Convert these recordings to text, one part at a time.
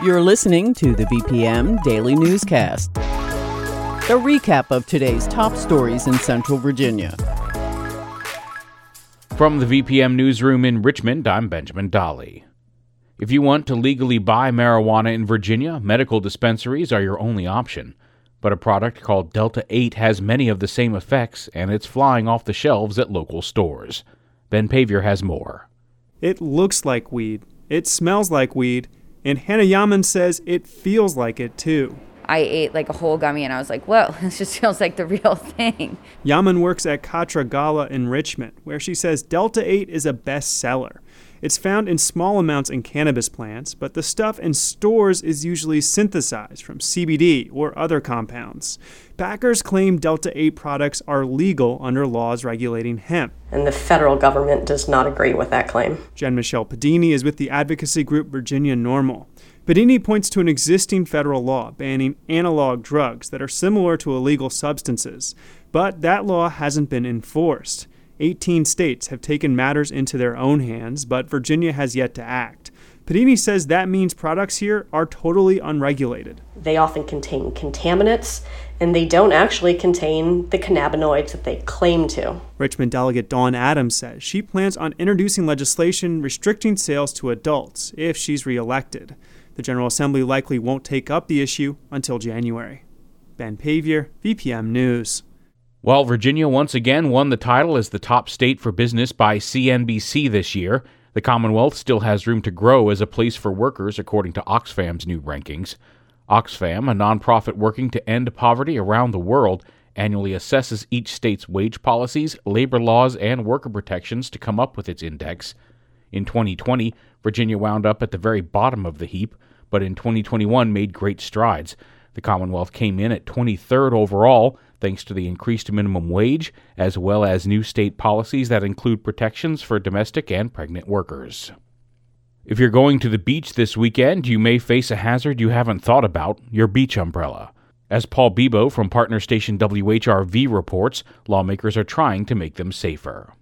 You're listening to the VPM Daily Newscast. A recap of today's top stories in Central Virginia. From the VPM Newsroom in Richmond, I'm Benjamin Dolly. If you want to legally buy marijuana in Virginia, medical dispensaries are your only option. But a product called Delta 8 has many of the same effects, and it's flying off the shelves at local stores. Ben Paviour has more. It looks like weed, it smells like weed, and Hannah Yaman says it feels like it too. I ate like a whole gummy and I was like, whoa, this just feels like the real thing. Yaman works at Katra Gala in Richmond, where she says Delta 8 is a bestseller. It's found in small amounts in cannabis plants, but the stuff in stores is usually synthesized from CBD or other compounds. Packers claim Delta 8 products are legal under laws regulating hemp. And the federal government does not agree with that claim. Jen Michelle Pedini is with the advocacy group Virginia NORML. Pedini points to an existing federal law banning analog drugs that are similar to illegal substances, but that law hasn't been enforced. 18 states have taken matters into their own hands, but Virginia has yet to act. Pedini says that means products here are totally unregulated. They often contain contaminants, and they don't actually contain the cannabinoids that they claim to. Richmond delegate Dawn Adams says she plans on introducing legislation restricting sales to adults if she's reelected. The General Assembly likely won't take up the issue until January. Ben Paviour, VPM News. While Virginia once again won the title as the top state for business by CNBC this year, the Commonwealth still has room to grow as a place for workers, according to Oxfam's new rankings. Oxfam, a nonprofit working to end poverty around the world, annually assesses each state's wage policies, labor laws, and worker protections to come up with its index. In 2020, Virginia wound up at the very bottom of the heap, but in 2021 made great strides. The Commonwealth came in at 23rd overall, thanks to the increased minimum wage, as well as new state policies that include protections for domestic and pregnant workers. If you're going to the beach this weekend, you may face a hazard you haven't thought about your beach umbrella. As Paul Bibeau from partner station WHRV reports, lawmakers are trying to make them safer.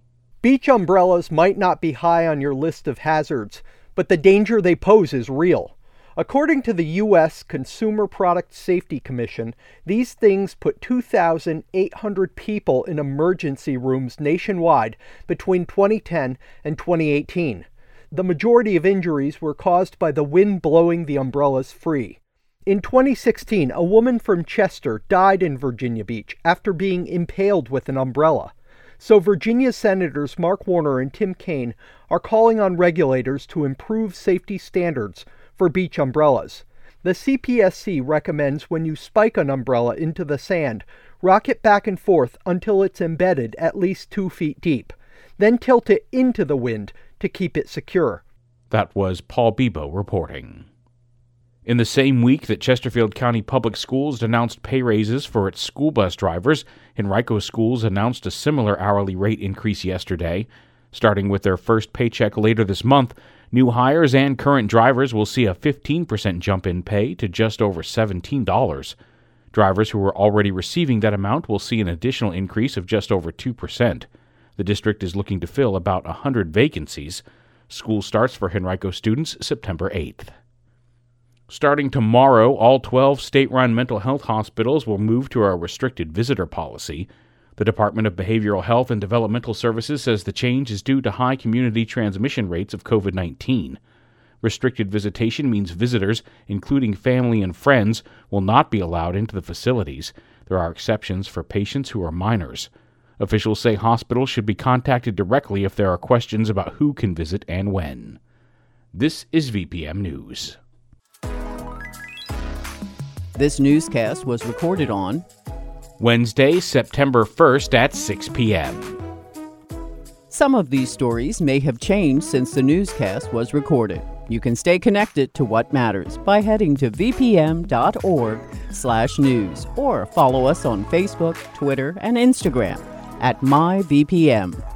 Beach umbrellas might not be high on your list of hazards, but the danger they pose is real. According to the U.S. Consumer Product Safety Commission, these things put 2,800 people in emergency rooms nationwide between 2010 and 2018. The majority of injuries were caused by the wind blowing the umbrellas free. In 2016, a woman from Chester died in Virginia Beach after being impaled with an umbrella. So, Virginia Senators Mark Warner and Tim Kaine are calling on regulators to improve safety standards for beach umbrellas. The CPSC recommends when you spike an umbrella into the sand, rock it back and forth until it's embedded at least two feet deep. Then tilt it into the wind to keep it secure. That was Paul Bibeau reporting. In the same week that Chesterfield County Public Schools announced pay raises for its school bus drivers, Henrico Schools announced a similar hourly rate increase yesterday. Starting with their first paycheck later this month, New hires and current drivers will see a 15% jump in pay to just over $17. Drivers who are already receiving that amount will see an additional increase of just over 2%. The district is looking to fill about 100 vacancies. School starts for Henrico students September 8th. Starting tomorrow, all 12 state run mental health hospitals will move to a restricted visitor policy. The Department of Behavioral Health and Developmental Services says the change is due to high community transmission rates of COVID 19. Restricted visitation means visitors, including family and friends, will not be allowed into the facilities. There are exceptions for patients who are minors. Officials say hospitals should be contacted directly if there are questions about who can visit and when. This is VPM News. This newscast was recorded on Wednesday, September 1st at 6 p.m. Some of these stories may have changed since the newscast was recorded. You can stay connected to what matters by heading to vpm.org/news or follow us on Facebook, Twitter, and Instagram at myvpm.